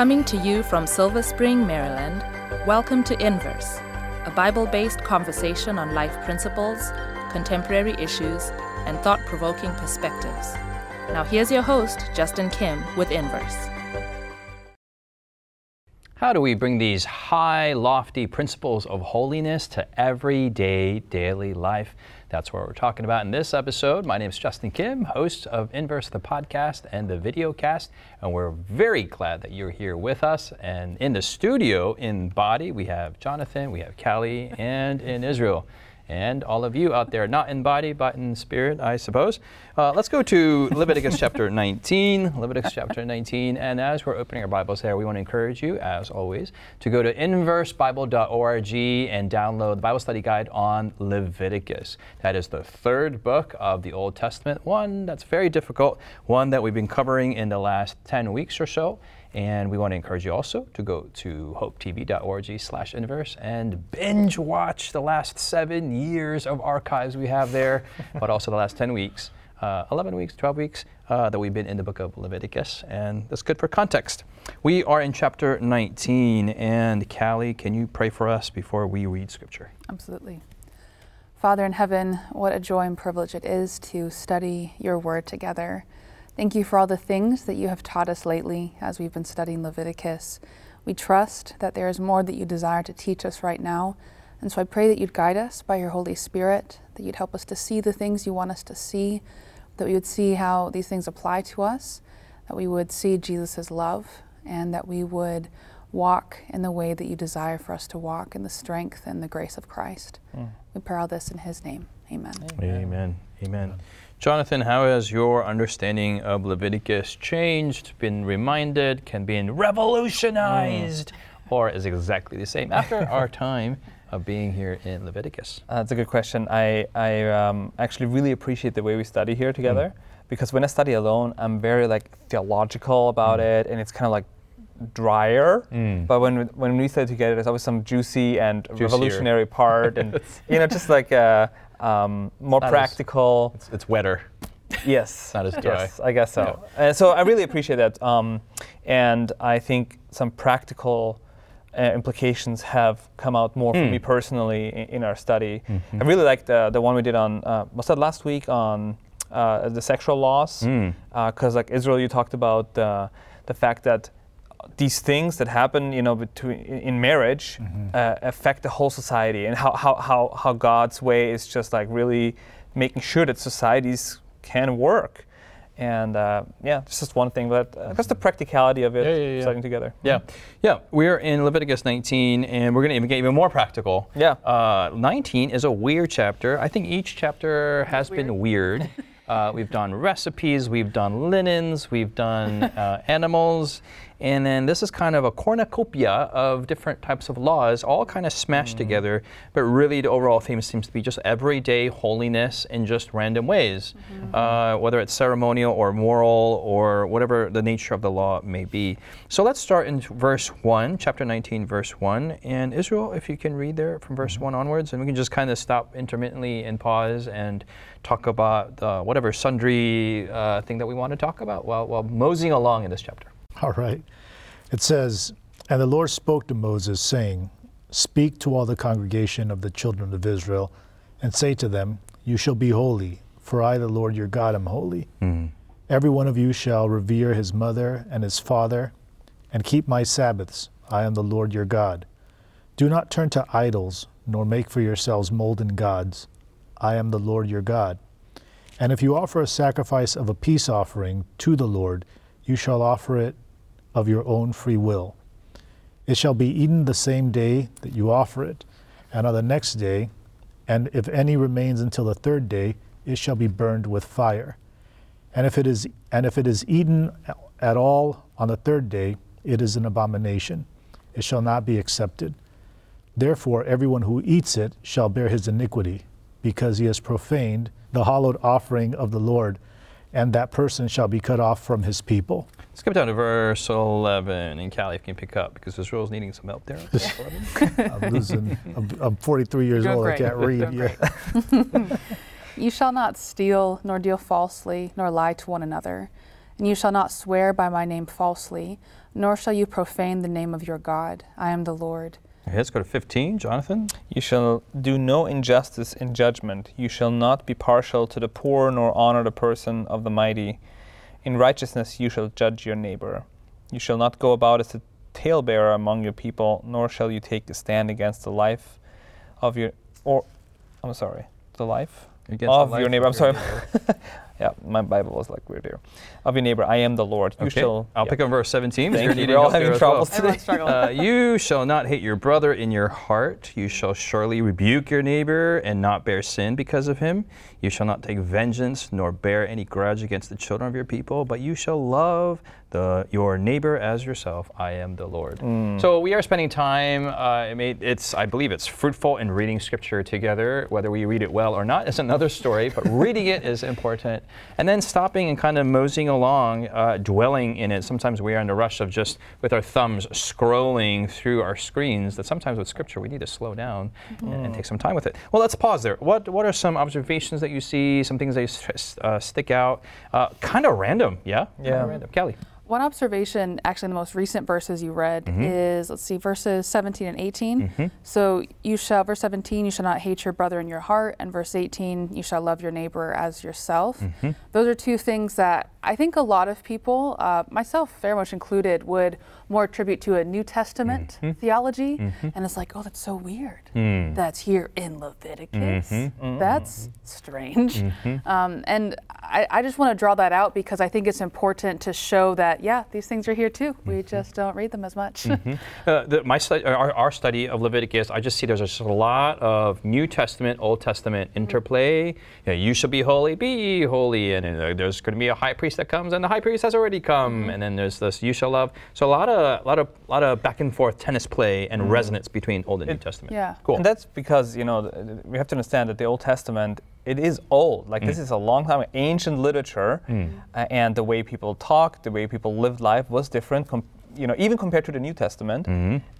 Coming to you from Silver Spring, Maryland, welcome to Inverse, a Bible based conversation on life principles, contemporary issues, and thought provoking perspectives. Now, here's your host, Justin Kim, with Inverse. How do we bring these high, lofty principles of holiness to everyday, daily life? That's what we're talking about in this episode. My name is Justin Kim, host of Inverse the podcast and the video cast, and we're very glad that you're here with us. And in the studio, in body, we have Jonathan, we have Callie, and in Israel and all of you out there, not in body, but in spirit, I suppose. Uh, let's go to Leviticus chapter 19. Leviticus chapter 19. And as we're opening our Bibles there, we want to encourage you, as always, to go to inversebible.org and download the Bible study guide on Leviticus. That is the third book of the Old Testament, one that's very difficult, one that we've been covering in the last 10 weeks or so. And we want to encourage you also to go to hopetv.org slash inverse and binge watch the last seven years of archives we have there, but also the last 10 weeks, uh, 11 weeks, 12 weeks uh, that we've been in the book of Leviticus. And that's good for context. We are in chapter 19. And Callie, can you pray for us before we read scripture? Absolutely. Father in heaven, what a joy and privilege it is to study your word together. Thank you for all the things that you have taught us lately as we've been studying Leviticus. We trust that there is more that you desire to teach us right now. And so I pray that you'd guide us by your Holy Spirit, that you'd help us to see the things you want us to see, that we would see how these things apply to us, that we would see Jesus' love, and that we would walk in the way that you desire for us to walk in the strength and the grace of Christ. Mm. We pray all this in his name. Amen. Amen. Amen. Amen. Jonathan, how has your understanding of Leviticus changed, been reminded, can be revolutionized, mm. or is exactly the same after our time of being here in Leviticus? Uh, that's a good question. I, I um, actually really appreciate the way we study here together mm. because when I study alone, I'm very like theological about mm. it, and it's kind of like drier. Mm. But when when we study together, there's always some juicy and Juicier. revolutionary part, and you know, just like uh, um, more practical. As, it's, it's, wetter. Yes. not as dry. Yes, I guess so. Yeah. And so I really appreciate that. Um, and I think some practical uh, implications have come out more mm. for me hmm. personally in, in our study. Mm-hmm. I really like the, the one we did on, uh, was that last week on uh, the sexual laws? Because, mm. Uh, like Israel, you talked about the fact that these things that happen, you know, between in marriage mm-hmm. uh, affect the whole society, and how, how, how, how God's way is just like really making sure that societies can work. And uh, yeah, it's just one thing, but uh, just the practicality of it yeah, yeah, yeah. studying together. Yeah, yeah. We're in Leviticus 19, and we're going to get even more practical. Yeah. Uh, 19 is a weird chapter. I think each chapter has weird. been weird. Uh, we've done recipes, we've done linens, we've done uh, animals, and then this is kind of a cornucopia of different types of laws, all kind of smashed mm. together. But really, the overall theme seems to be just everyday holiness in just random ways, mm-hmm. uh, whether it's ceremonial or moral or whatever the nature of the law may be. So let's start in verse 1, chapter 19, verse 1. And Israel, if you can read there from verse mm-hmm. 1 onwards, and we can just kind of stop intermittently and pause and talk about uh, whatever sundry uh, thing that we want to talk about while, while moseying along in this chapter. All right. It says, And the Lord spoke to Moses, saying, Speak to all the congregation of the children of Israel, and say to them, You shall be holy, for I, the Lord your God, am holy. Mm-hmm. Every one of you shall revere his mother and his father, and keep my Sabbaths. I am the Lord your God. Do not turn to idols, nor make for yourselves molten gods. I am the Lord your God. And if you offer a sacrifice of a peace offering to the Lord, you shall offer it of your own free will. It shall be eaten the same day that you offer it, and on the next day, and if any remains until the third day, it shall be burned with fire. And if it is and if it is eaten at all on the third day, it is an abomination. It shall not be accepted. Therefore everyone who eats it shall bear his iniquity, because he has profaned the hallowed offering of the Lord, and that person shall be cut off from his people. Skip down to verse 11, and Callie can pick up because Israel's needing some help there. I'm losing. I'm, I'm 43 years old. Great. I can't read yet. you shall not steal, nor deal falsely, nor lie to one another. And you shall not swear by my name falsely, nor shall you profane the name of your God. I am the Lord. Let's go to 15, Jonathan. You shall do no injustice in judgment. You shall not be partial to the poor, nor honor the person of the mighty. In righteousness you shall judge your neighbor. You shall not go about as a talebearer among your people, nor shall you take a stand against the life of your or I'm sorry, the life Against of the life your neighbor. I'm sorry. Yeah, my Bible was like weird here. Of your neighbor, I am the Lord. You Okay, shall. I'll yeah. pick up verse 17. Thank You're you. We're all having as well. troubles today. Uh, you shall not hate your brother in your heart. You shall surely rebuke your neighbor and not bear sin because of him. You shall not take vengeance nor bear any grudge against the children of your people, but you shall love the, your neighbor as yourself. I am the Lord. So we are spending time. Uh, it made, it's I believe it's fruitful in reading Scripture together. Whether we read it well or not is another story, but reading it is important. And then stopping and kind of moseying along, uh, dwelling in it. Sometimes we are in the rush of just with our thumbs scrolling through our screens. That sometimes with Scripture we need to slow down and, and take some time with it. Well, let's pause there. What what are some observations that you see? Some things that uh, stick out? Uh, kind of random, yeah. Kinda Yeah. random. Kelly. One observation, actually, in the most recent verses you read mm-hmm. is let's see, verses 17 and 18. Mm-hmm. So you shall, verse 17, you shall not hate your brother in your heart, and verse 18, you shall love your neighbor as yourself. Mm-hmm. Those are two things that I think a lot of people, uh, myself very much included, would more attribute to a New Testament theology. And it's like, oh, that's so weird. Hmm. That's here in Leviticus. That's strange. Um, and I, I just want to draw that out because I think it's important to show that, yeah, these things are here too. We mm-hmm. just don't read them as much. Mm-hmm. Uh, the, my stu- uh, our, our study of Leviticus, I just see there's just a lot of New Testament, Old Testament mm-hmm. interplay. You, know, you shall be holy, be holy, and, uh, there's going to be a high priest that comes, and the high priest has already come, and then there's this you shall love. So a lot of, lot of, lot of back and forth tennis play and resonance between Old and New Testament. Yeah. cool. And that's because you know th- th- we have to understand that the Old Testament it is old. Like this is a long time, ancient literature, uh, and the way people talked, the way people lived life was different. Com- you know, even compared to the New Testament.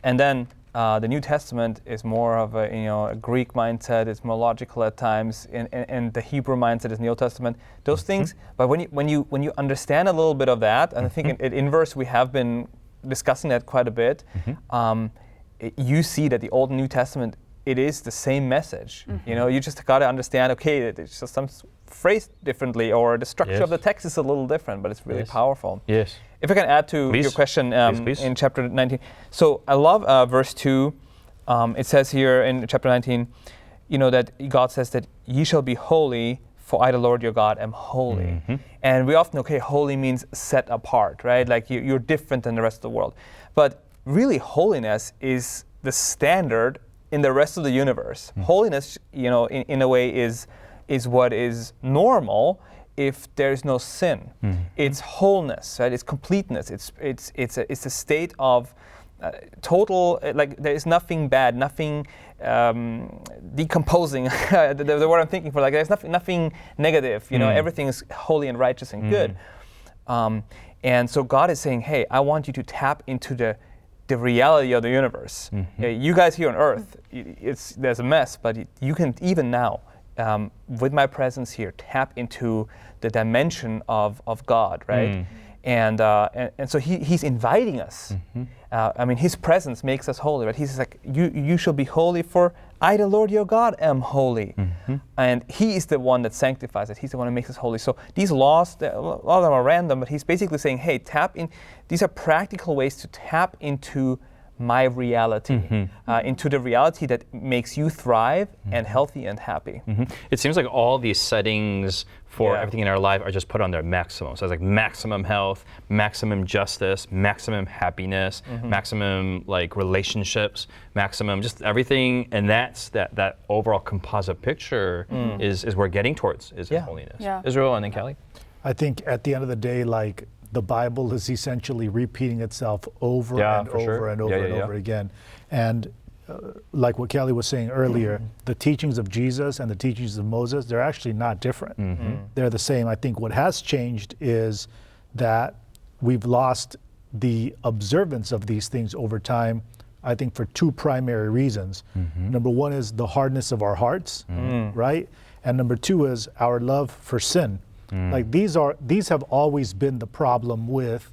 And then uh, the New Testament is more of a you know a Greek mindset. It's more logical at times, and, and, and the Hebrew mindset is Old Testament. Those things. But when you when you when you understand a little bit of that, and I think in, in inverse we have been discussing that quite a bit. Um, it- you see that the Old and New Testament it is the same message. You know, you just got to understand. Okay, it's just some phrased differently, or the structure of the text is a little different, but it's really Yes. powerful. yes. If I can add to your question um, Please, please. in chapter 19. So I love uh, verse 2. Um, it says here in chapter 19, you know, that God says that ye shall be holy, for I, the Lord your God, am holy. Mm-hmm. And we often, okay, holy means set apart, right? Like you, you're different than the rest of the world. But really, holiness is the standard in the rest of the universe. Mm. Holiness, you know, in, in a way is, is what is normal if there's no sin. Mm-hmm. It's wholeness, right? It's completeness. It's it's it's a, it's a state of uh, total uh, like there is nothing bad, nothing um, decomposing. the, the, the word I'm thinking for like there's nothing nothing negative. You know, Mm. everything is holy and righteous and good. Um, and so God is saying, hey, I want you to tap into the the reality of the universe. Mm-hmm. You guys here on Earth, it's there's a mess, but you can even now, um, with my presence here, tap into the dimension of, of God, right? Mm. And, uh, and and so he, he's inviting us. Mm-hmm. Uh, I mean, his presence makes us holy, right? He's like, you you shall be holy, for I, the Lord your God, am holy. Mm-hmm. And he is the one that sanctifies us. He's the one that makes us holy. So these laws, a lot of them are random, but he's basically saying, hey, tap in. These are practical ways to tap into my reality, Mm-hmm. uh, into the reality that makes you thrive and healthy and happy. Mhm. It seems like all these settings for Yeah. everything in our life are just put on their maximum. So it's like maximum health, maximum justice, maximum happiness, Mm-hmm. maximum like relationships, maximum just everything, and that's that that overall composite picture is is we're getting towards is Mm. Yeah. holiness. Yeah. Israel and then Kelly. I think at the end of the day, like the Bible is essentially repeating itself over Yeah, and over sure. and over yeah, and yeah. over again. And uh, like what Kelly was saying earlier, Mm-hmm. the teachings of Jesus and the teachings of Moses, they're actually not different. Mm-hmm. They're the same. I think what has changed is that we've lost the observance of these things over time. I think for two primary reasons. Mm-hmm. Number one is the hardness of our hearts, right? And number two is our love for sin. Mm. Like these are these have always been the problem with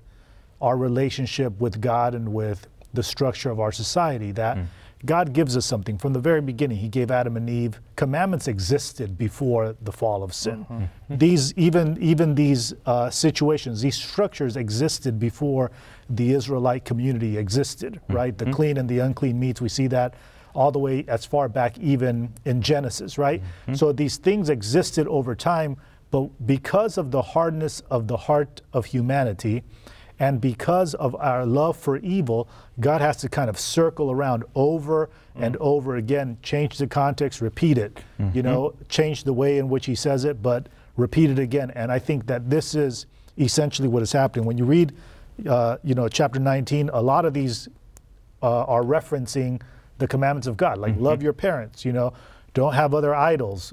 our relationship with God and with the structure of our society that mm. God gives us something from the very beginning. He gave Adam and Eve commandments existed before the fall of sin. Mm-hmm. Mm-hmm. These even even these uh, situations, these structures existed before the Israelite community existed. Mm-hmm. Right, the clean and the unclean meats. We see that all the way as far back even in Genesis. Right, so these things existed over time, but because of the hardness of the heart of humanity and because of our love for evil, God has to kind of circle around over and over again, change the context, repeat it, you know, change the way in which He says it, but repeat it again. And I think that this is essentially what is happening. When you read, uh, you know, chapter 19, a lot of these uh, are referencing the commandments of God, like love your parents, you know, don't have other idols,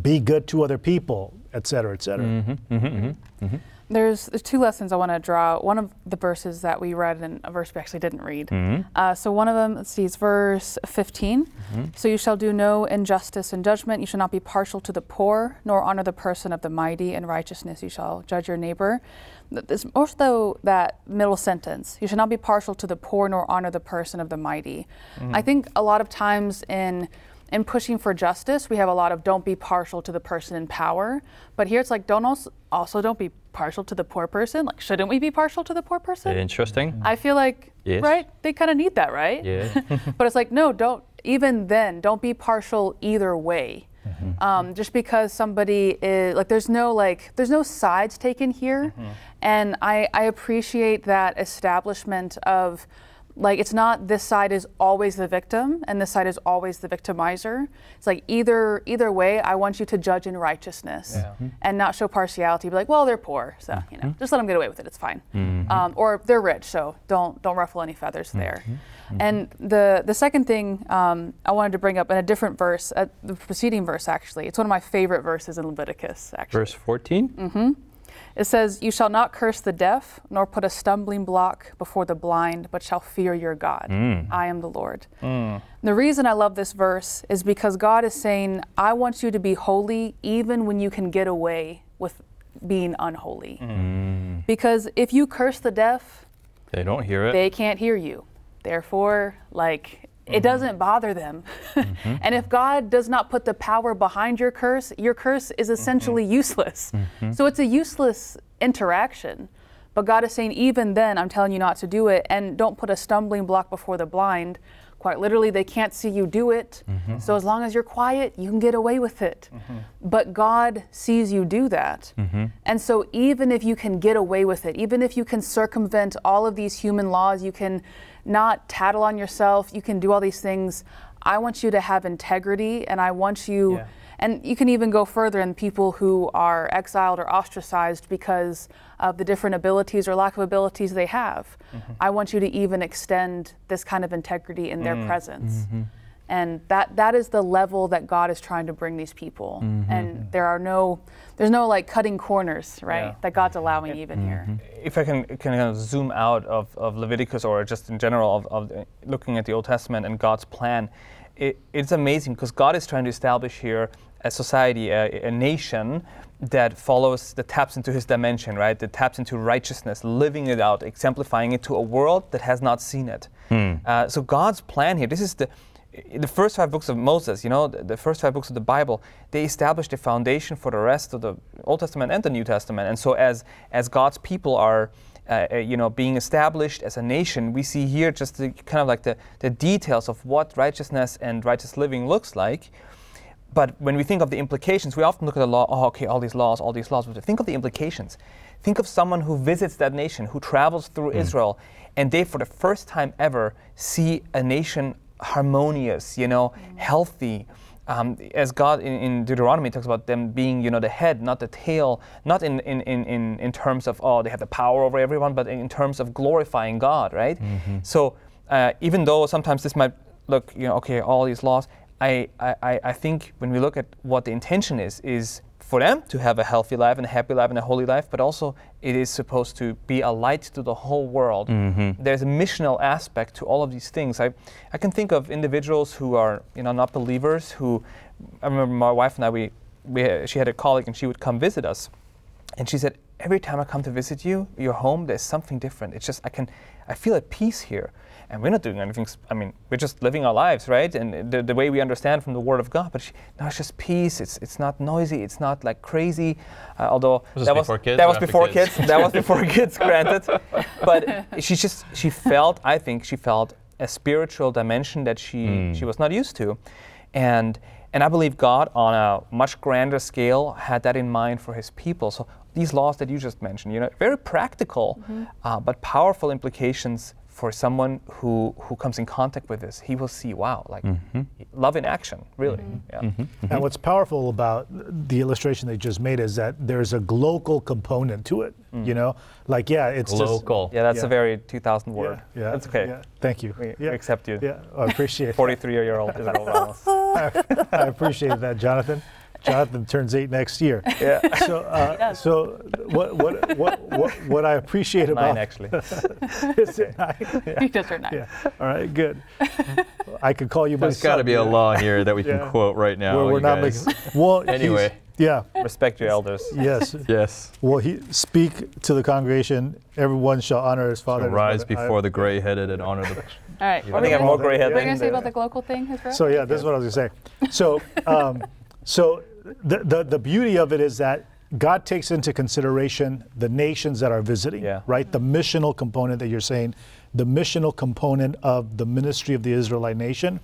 be good to other people, et cetera, et cetera. Mm-hmm, mm-hmm, mm-hmm, there's, there's two lessons I want to draw. One of the verses that we read and a verse we actually didn't read. Uh, so one of them, let's see, it's verse 15. So you shall do no injustice in judgment. You shall not be partial to the poor, nor honor the person of the mighty. In righteousness you shall judge your neighbor. Th- This, also that middle sentence, you shall not be partial to the poor, nor honor the person of the mighty. I think a lot of times in in pushing for justice, we have a lot of don't be partial to the person in power. But here it's like don't also, also don't be partial to the poor person. Like shouldn't we be partial to the poor person? Interesting. Mm-hmm. I feel like Yes. right, they kind of need that, right? Yeah. but it's like no, don't even then don't be partial either way. Mm-hmm. Um, just because somebody is like there's no like there's no sides taken here, mm-hmm. and I I appreciate that establishment of like it's not this side is always the victim and this side is always the victimizer. It's like either either way, I want you to judge in righteousness and not show partiality. Be like, well, they're poor, so you know, just let them get away with it. It's fine. Um, or they're rich, so don't don't ruffle any feathers there. And the the second thing um, I wanted to bring up in a different verse, uh, the preceding verse actually, it's one of my favorite verses in Leviticus. Actually, Verse 14. It says, You shall not curse the deaf, nor put a stumbling block before the blind, but shall fear your God. Mm. I am the Lord. Mm. The reason I love this verse is because God is saying, I want you to be holy even when you can get away with being unholy. Mm. Because if you curse the deaf, They don't hear it. they can't hear you. Therefore, like, it mm-hmm. doesn't bother them. Mm-hmm. and if God does not put the power behind your curse, your curse is mm-hmm. essentially useless. So it's a useless interaction. But God is saying, even then, I'm telling you not to do it. And don't put a stumbling block before the blind. Quite literally, they can't see you do it. So as long as you're quiet, you can get away with it. But God sees you do that. And so even if you can get away with it, even if you can circumvent all of these human laws, you can not tattle on yourself, you can do all these things. I want you to have integrity and I want you. Yeah. And you can even go further in people who are exiled or ostracized because of the different abilities or lack of abilities they have. Mm-hmm. I want you to even extend this kind of integrity in their mm. presence. Mm-hmm. And that, that is the level that God is trying to bring these people. Mm-hmm. And there are no, there's no like cutting corners, right? Yeah. That God's allowing even here. Mm-hmm. if I can, can kind of zoom out of, of Leviticus or just in general of, of uh, looking at the Old Testament and God's plan, it, it's amazing because God is trying to establish here a society, a, a nation that follows, that taps into his dimension, right? That taps into righteousness, living it out, exemplifying it to a world that has not seen it. Hmm. Uh, so God's plan here, this is the, the first five books of Moses, you know, the, the first five books of the Bible, they established a foundation for the rest of the Old Testament and the New Testament. And so, as as God's people are, uh, uh, you know, being established as a nation, we see here just the, kind of like the, the details of what righteousness and righteous living looks like. But when we think of the implications, we often look at the law, oh, okay, all these laws, all these laws. But think of the implications. Think of someone who visits that nation, who travels through Israel, and they, for the first time ever, see a nation harmonious, you know, healthy. Um, as God in, in Deuteronomy talks about them being, you know, the head, not the tail, not in, in, in, in, in terms of, oh, they have the power over everyone, but in terms of glorifying God, right? So uh, even though sometimes this might look, you know, okay, all these laws, I, I, I think when we look at what the intention is, is for them to have a healthy life and a happy life and a holy life, but also it is supposed to be a light to the whole world. Mm-hmm. There's a missional aspect to all of these things. I, I can think of individuals who are you know not believers who I remember my wife and I we, we she had a colleague and she would come visit us and she said, every time I come to visit you, your home, there's something different. It's just I can, I feel at peace here, and we're not doing anything. I mean, we're just living our lives, right? And the, the way we understand from the Word of God. But she, no, it's just peace. It's it's not noisy. It's not like crazy. Uh, although Was that was before kids that was before kids? kids. that was before kids, granted. But she just she felt. I think she felt a spiritual dimension that she Mm. she was not used to, and and I believe God on a much grander scale had that in mind for His people. So these laws that you just mentioned, you know, very practical, uh, but powerful implications for someone who who comes in contact with this. He will see, wow, like mm-hmm. love in action, really. Mm-hmm. Yeah. Mm-hmm. And what's powerful about the illustration they just made is that there's a local component to it. Mm. You know, like yeah, it's just- Local. Yeah, that's Yeah. a very 2000 word. Yeah, yeah, that's okay. yeah. Thank you. We, we yeah, accept you. yeah, I appreciate. 43 year old Israel Ramos. I appreciate that, Jonathan. Jonathan turns eight next year. Yeah. So, uh, so what, what, what, what, what I appreciate about Nine, actually. is it nine? Yeah. You just heard nine. Yeah. All right. Good. I could call you my There's got to son, be a law here that we can Yeah. quote right now. Where we're not guys. making. Well, Anyway. Yeah. Respect your elders. Yes. Yes. Well, he speak to the congregation. Everyone shall honor his father. and his Rise mother. I- before the gray-headed and honor the. All right. I What are think I'm more gray headed what are you gonna say about the- the local thing, Israel? So yeah, this is what I was gonna say. So, um, so the, the the beauty of it is that God takes into consideration the nations that are visiting, Yeah. right? The missional component that you're saying, the missional component of the ministry of the Israelite nation.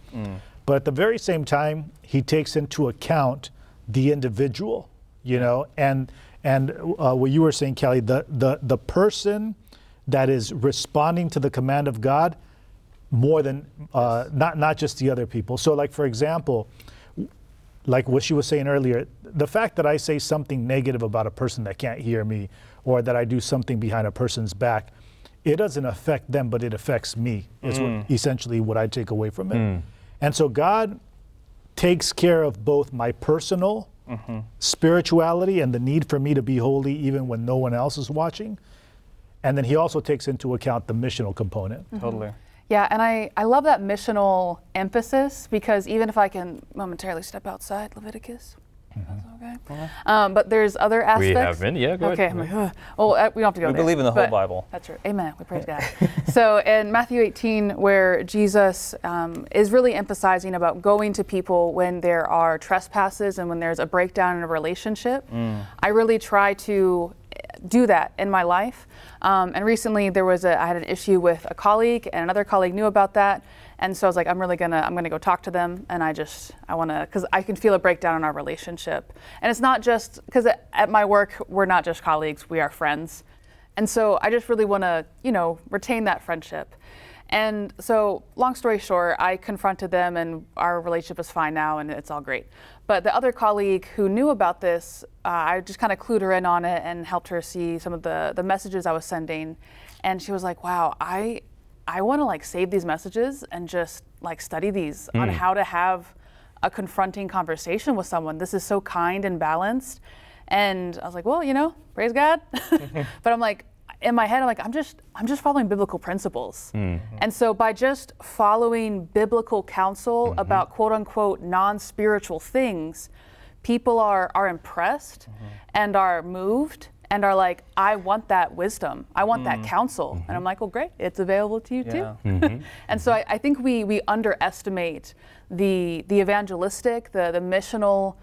But at the very same time, He takes into account the individual, you know, and and uh, what you were saying, Kelly, the the the person that is responding to the command of God more than uh, not not just the other people. So, like for example, like what she was saying earlier, the fact that I say something negative about a person that can't hear me, or that I do something behind a person's back, it doesn't affect them, but it affects me. Is what, mm. essentially what I take away from it. Mm. And so God takes care of both my personal mm-hmm. spirituality and the need for me to be holy even when no one else is watching. And then he also takes into account the missional component. Totally. Yeah, and I, I love that missional emphasis because even if I can momentarily step outside Leviticus, that's okay. Um, but there's other aspects. We have been. Yeah, go Okay, ahead. I'm like, well, uh, we don't have to go We there. believe in the whole Bible. That's right. Amen. We praise God. so in Matthew 18, where Jesus um, is really emphasizing about going to people when there are trespasses and when there's a breakdown in a relationship, I really try to do that in my life. Um, and recently there was a I had an issue with a colleague, and another colleague knew about that. And so I was like, I'm really gonna, I'm gonna go talk to them, and I just, I wanna, because I can feel a breakdown in our relationship. And it's not just because at my work we're not just colleagues, we are friends. And so I just really want to, you know, retain that friendship. And so, long story short, I confronted them, and our relationship is fine now, and it's all great. But the other colleague who knew about this, uh, I just kind of clued her in on it and helped her see some of the the messages I was sending. And she was like, "Wow, I I want to like save these messages and just like study these on how to have a confronting conversation with someone. This is so kind and balanced." And I was like, "Well, you know, praise God." but I'm like, in my head, I'm like, I'm just, I'm just following biblical principles. Hmm. Hmm. And so by just following biblical counsel mm-hmm. about quote unquote non-spiritual things, people are are impressed mm-hmm. and are moved and are like, I want that wisdom. I want that mm. counsel. Mm-hmm. And I'm like, well, great, it's available to you Yeah. too. and so I, I think we we underestimate the the evangelistic, the the missional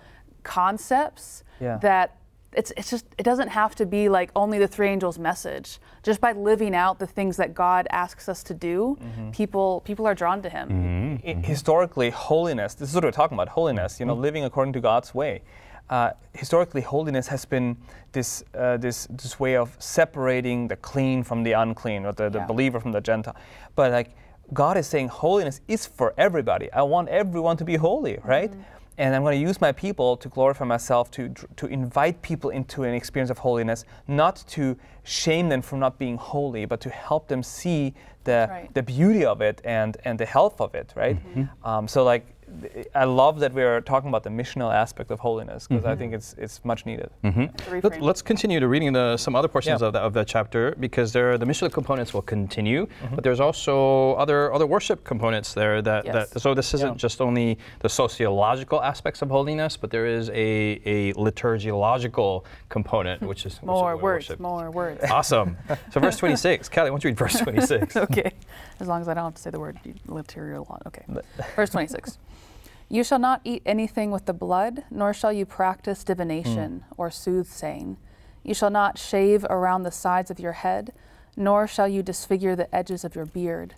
concepts Yeah. that it's, it's just it doesn't have to be like only the three angels message just by living out the things that god asks us to do people people are drawn to him I- historically, holiness, this is what we're talking about holiness, you know, living according to God's way. Uh, historically, holiness has been this, uh, this, this way of separating the clean from the unclean, or the, the Yeah. believer from the Gentile. But like, God is saying holiness is for everybody. I want everyone to be holy, right? And I'm going to use my people to glorify myself, to, to invite people into an experience of holiness, not to shame them for not being holy, but to help them see the, right. the beauty of it and, and the health of it, right? Um, so like I love that we're talking about the missional aspect of holiness because Mm-hmm. I think it's it's much needed. Let, us continue to reading the, some other portions Yeah. of, that, of that chapter because there are, the missional components will continue, Mm-hmm. but there's also other other worship components there. That, Yes. that so this isn't Yeah. just only the sociological aspects of holiness, but there is a, a liturgiological component, which is which is More what words, worship- more words. Awesome. So verse 26, Kelly, why don't you read verse 26? okay. As long as I don't have to say the word material. Okay. Verse 26. You shall not eat anything with the blood, nor shall you practice divination hmm. or soothsaying. You shall not shave around the sides of your head, nor shall you disfigure the edges of your beard.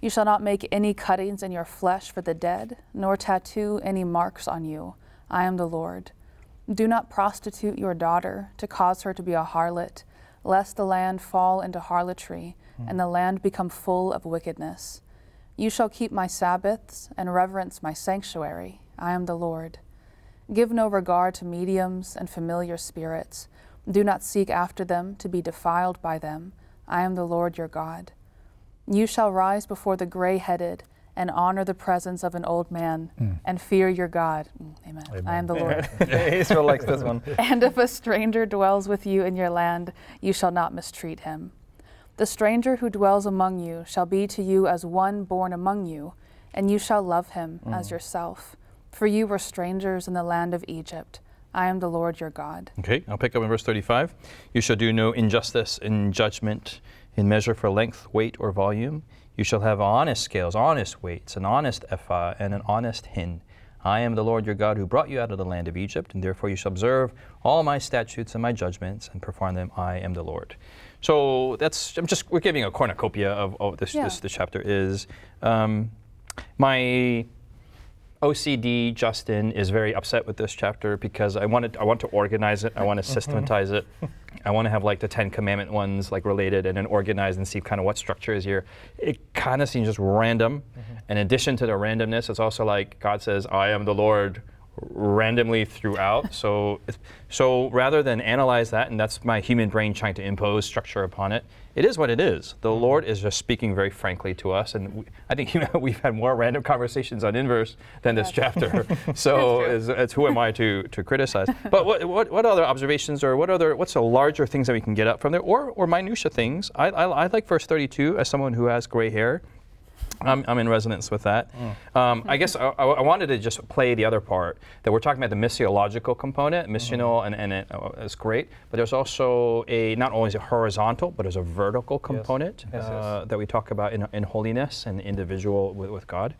You shall not make any cuttings in your flesh for the dead, nor tattoo any marks on you. I am the Lord. Do not prostitute your daughter to cause her to be a harlot, lest the land fall into harlotry and hmm. the land become full of wickedness. You shall keep my Sabbaths and reverence my sanctuary. I am the Lord. Give no regard to mediums and familiar spirits. Do not seek after them to be defiled by them. I am the Lord your God. You shall rise before the gray headed and honor the presence of an old man and fear your God. Mm, Amen. I am the Lord. Israel likes this one. And if a stranger dwells with you in your land, you shall not mistreat him. The stranger who dwells among you shall be to you as one born among you, and you shall love him as mm. yourself. For you were strangers in the land of Egypt. I am the Lord your God. Okay, I'll pick up in verse 35. You shall do no injustice in judgment, in measure for length, weight, or volume. You shall have honest scales, honest weights, an honest ephah, and an honest hin. I am the Lord your God who brought you out of the land of Egypt, and therefore you shall observe all my statutes and my judgments and perform them. I am the Lord. So that's I'm just we're giving a cornucopia of, of this, Yeah. this this chapter is. Um, my OCD Justin is very upset with this chapter because I wanted I want to organize it. I want to systematize it. I want to have like the Ten Commandment ones like related and then organize and see kind of what structure is here. It kind of seems just random. In addition to the randomness, it's also like God says, "I am the Lord." Randomly throughout. So so rather than analyze that and that's my human brain trying to impose structure upon it it is what it is. The mm-hmm. lord is just speaking very frankly to us and we, i think you know, we've had more random conversations on inverse than this chapter. So it's, it's uh, who am i to to criticize? But what, what what other observations or what other what's the larger things that we can get up from there? Or or minutia things. I i, I like verse 32 as someone who has gray hair I'm, I'm in resonance with that. Um, I guess I, I wanted to just play the other part that we're talking about the missiological component, missional, and, and it, uh, it's great. But there's also a not only is it horizontal, but there's a vertical component Yes, uh, yes. that we talk about in, in holiness and individual with, with God.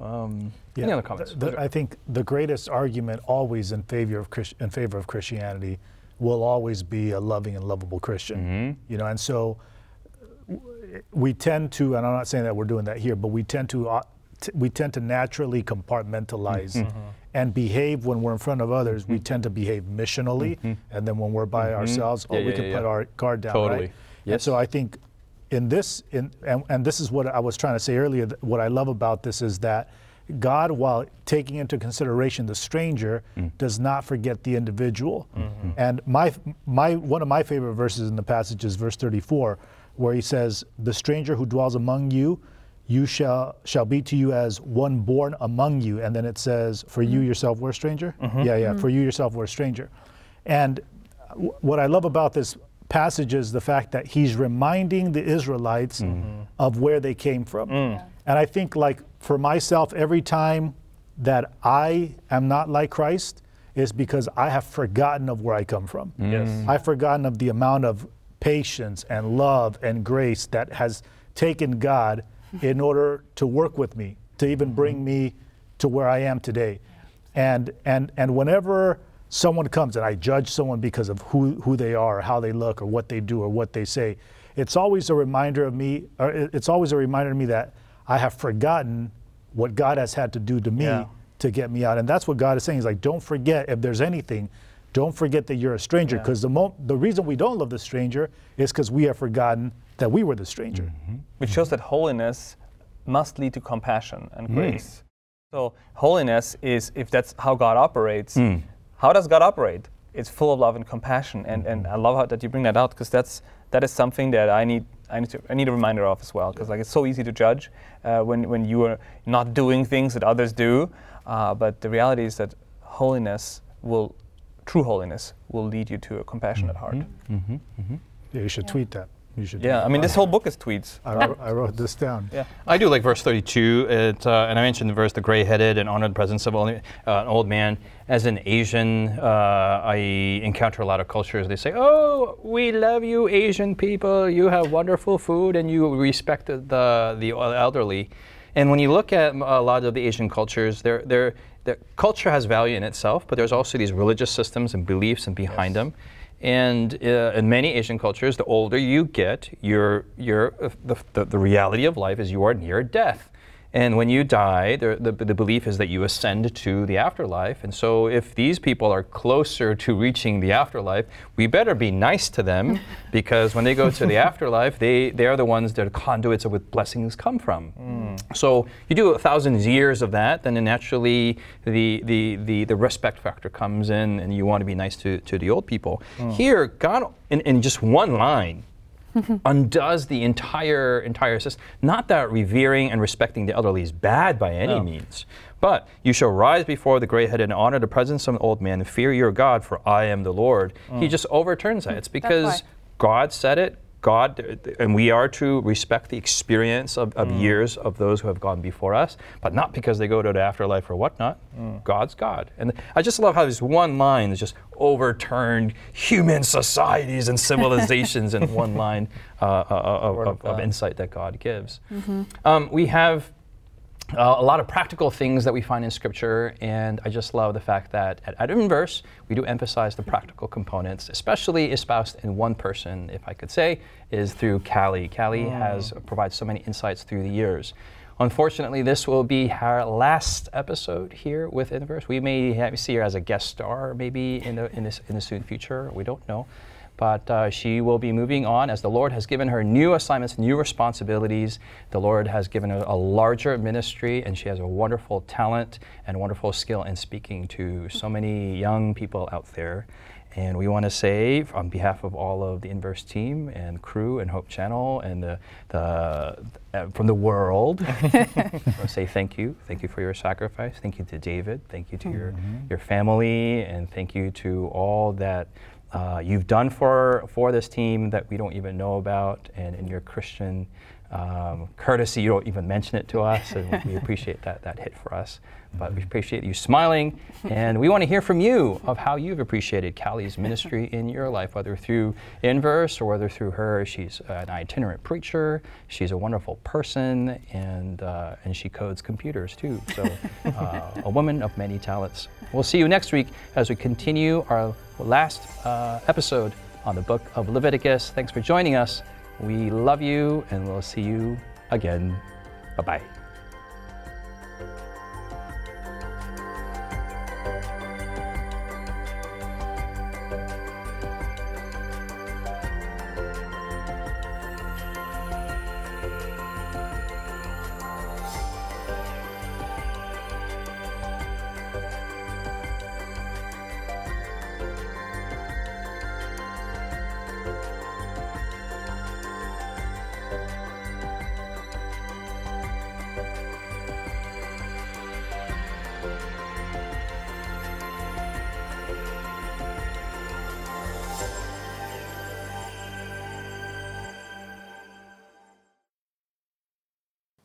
Um, Any other comments? The- the- I think the greatest argument always in favor of Christ, in favor of Christianity will always be a loving and lovable Christian. Mm-hmm. You know, and so we tend to, and I'm not saying that we're doing that here, but we tend to uh, t- we tend to naturally compartmentalize mm-hmm. Mm-hmm. and behave when we're in front of others. We mm-hmm. tend to behave missionally, and then when we're by ourselves, oh, Yeah, we can yeah, put our guard down, Totally. right? And so I think in this, in, and, and this is what I was trying to say earlier, that what I love about this is that God, while taking into consideration the stranger, mm. does not forget the individual. And my, my, one of my favorite verses in the passage is verse 34, where he says, The stranger who dwells among you, you shall, shall be to you as one born among you. And then it says, For you mm-hmm. yourself were a stranger? Mm-hmm. Yeah, yeah, for mm-hmm. you yourself were a stranger. And w- what I love about this passage is the fact that he's reminding the Israelites of where they came from. Mm. And I think, like for myself, every time that I am not like Christ is because I have forgotten of where I come from. Yes. I've forgotten of the amount of patience and love and grace that has taken God in order to work with me, to even mm-hmm. bring me to where I am today. And and and whenever someone comes and I judge someone because of who, who they are, or how they look, or what they do, or what they say, it's always a reminder of me, or it's always a reminder to me that I have forgotten what God has had to do to me Yeah. to get me out. And that's what God is saying. He's like, don't forget if there's anything, don't forget that you're a stranger. Yeah. Because the mo- the reason we don't love the stranger is because we have forgotten that we were the stranger. which shows that holiness must lead to compassion and grace. So holiness is if that's how God operates. How does God operate? It's full of love and compassion, and, and I love how that you bring that out because that's that is something that I need I need to I need a reminder of as well because like it's so easy to judge uh, when when you are not doing things that others do. Uh, but the reality is that holiness will, true holiness, will lead you to a compassionate heart. Mm-hmm. Mm-hmm. Yeah, you should tweet that. You should. Yeah, I mean, this whole book is tweets. I wrote, I wrote this down. Yeah. I do like verse 32, it, uh, and I mentioned the verse, the gray-headed and honored presence of only, uh, an old man. As an Asian, uh, I encounter a lot of cultures. They say, "Oh, we love you, Asian people. You have wonderful food, and you respect the the, the elderly." And when you look at a lot of the Asian cultures, they're, they're, their culture has value in itself, but there's also these religious systems and beliefs and behind Yes. them. And uh, in many Asian cultures, the older you get, your, your, uh, the, the, the reality of life is you are near death. And when you die, the, the, the belief is that you ascend to the afterlife. And so, if these people are closer to reaching the afterlife, we better be nice to them because when they go to the afterlife, they, they are the ones that are conduits of what blessings come from. Hmm. So, you do a thousand years of that, then naturally the, the, the, the respect factor comes in and you want to be nice to, to the old people. Hmm. Here, God, in, in just one line, undoes the entire entire system. Not that revering and respecting the elderly is bad by any No. means, but you shall rise before the gray-headed and honor the presence of an old man and fear your God, for I am the Lord. He mm. just overturns that. It's because. God said it. God, and we are to respect the experience of, of years of those who have gone before us, but not because they go to the afterlife or whatnot. God's God. And I just love how this one line is just overturned human societies and civilizations in one line uh, uh, of, of of, of insight that God gives. Um, we have uh, a lot of practical things that we find in Scripture, and I just love the fact that at, at Inverse, we do emphasize the practical components, especially espoused in one person, if I could say, is through Callie. Callie has provided so many insights through the years. Unfortunately, this will be our last episode here with Inverse. We may have, see her as a guest star, maybe in the in this in the soon future. We don't know but uh, she will be moving on as the Lord has given her new assignments, new responsibilities. The Lord has given her a larger ministry, and she has a wonderful talent and wonderful skill in speaking to so many young people out there. And we want to say, on behalf of all of the Inverse team and crew and Hope Channel and the, the uh, from the world, I want to say thank you. Thank you for your sacrifice. Thank you to David. Thank you to your, your family. And thank you to all that uh, you've done for, for this team that we don't even know about. And in your Christian um, courtesy, you don't even mention it to us. And we appreciate that, that hit for us. But we appreciate you smiling. And we want to hear from you of how you've appreciated Callie's ministry in your life, whether through Inverse or whether through her. She's an itinerant preacher. She's a wonderful person, and, uh, and she codes computers too. So, uh, a woman of many talents. We'll see you next week as we continue our last uh, episode on the book of Leviticus. Thanks for joining us. We love you, and we'll see you again. Bye bye.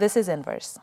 this is Inverse.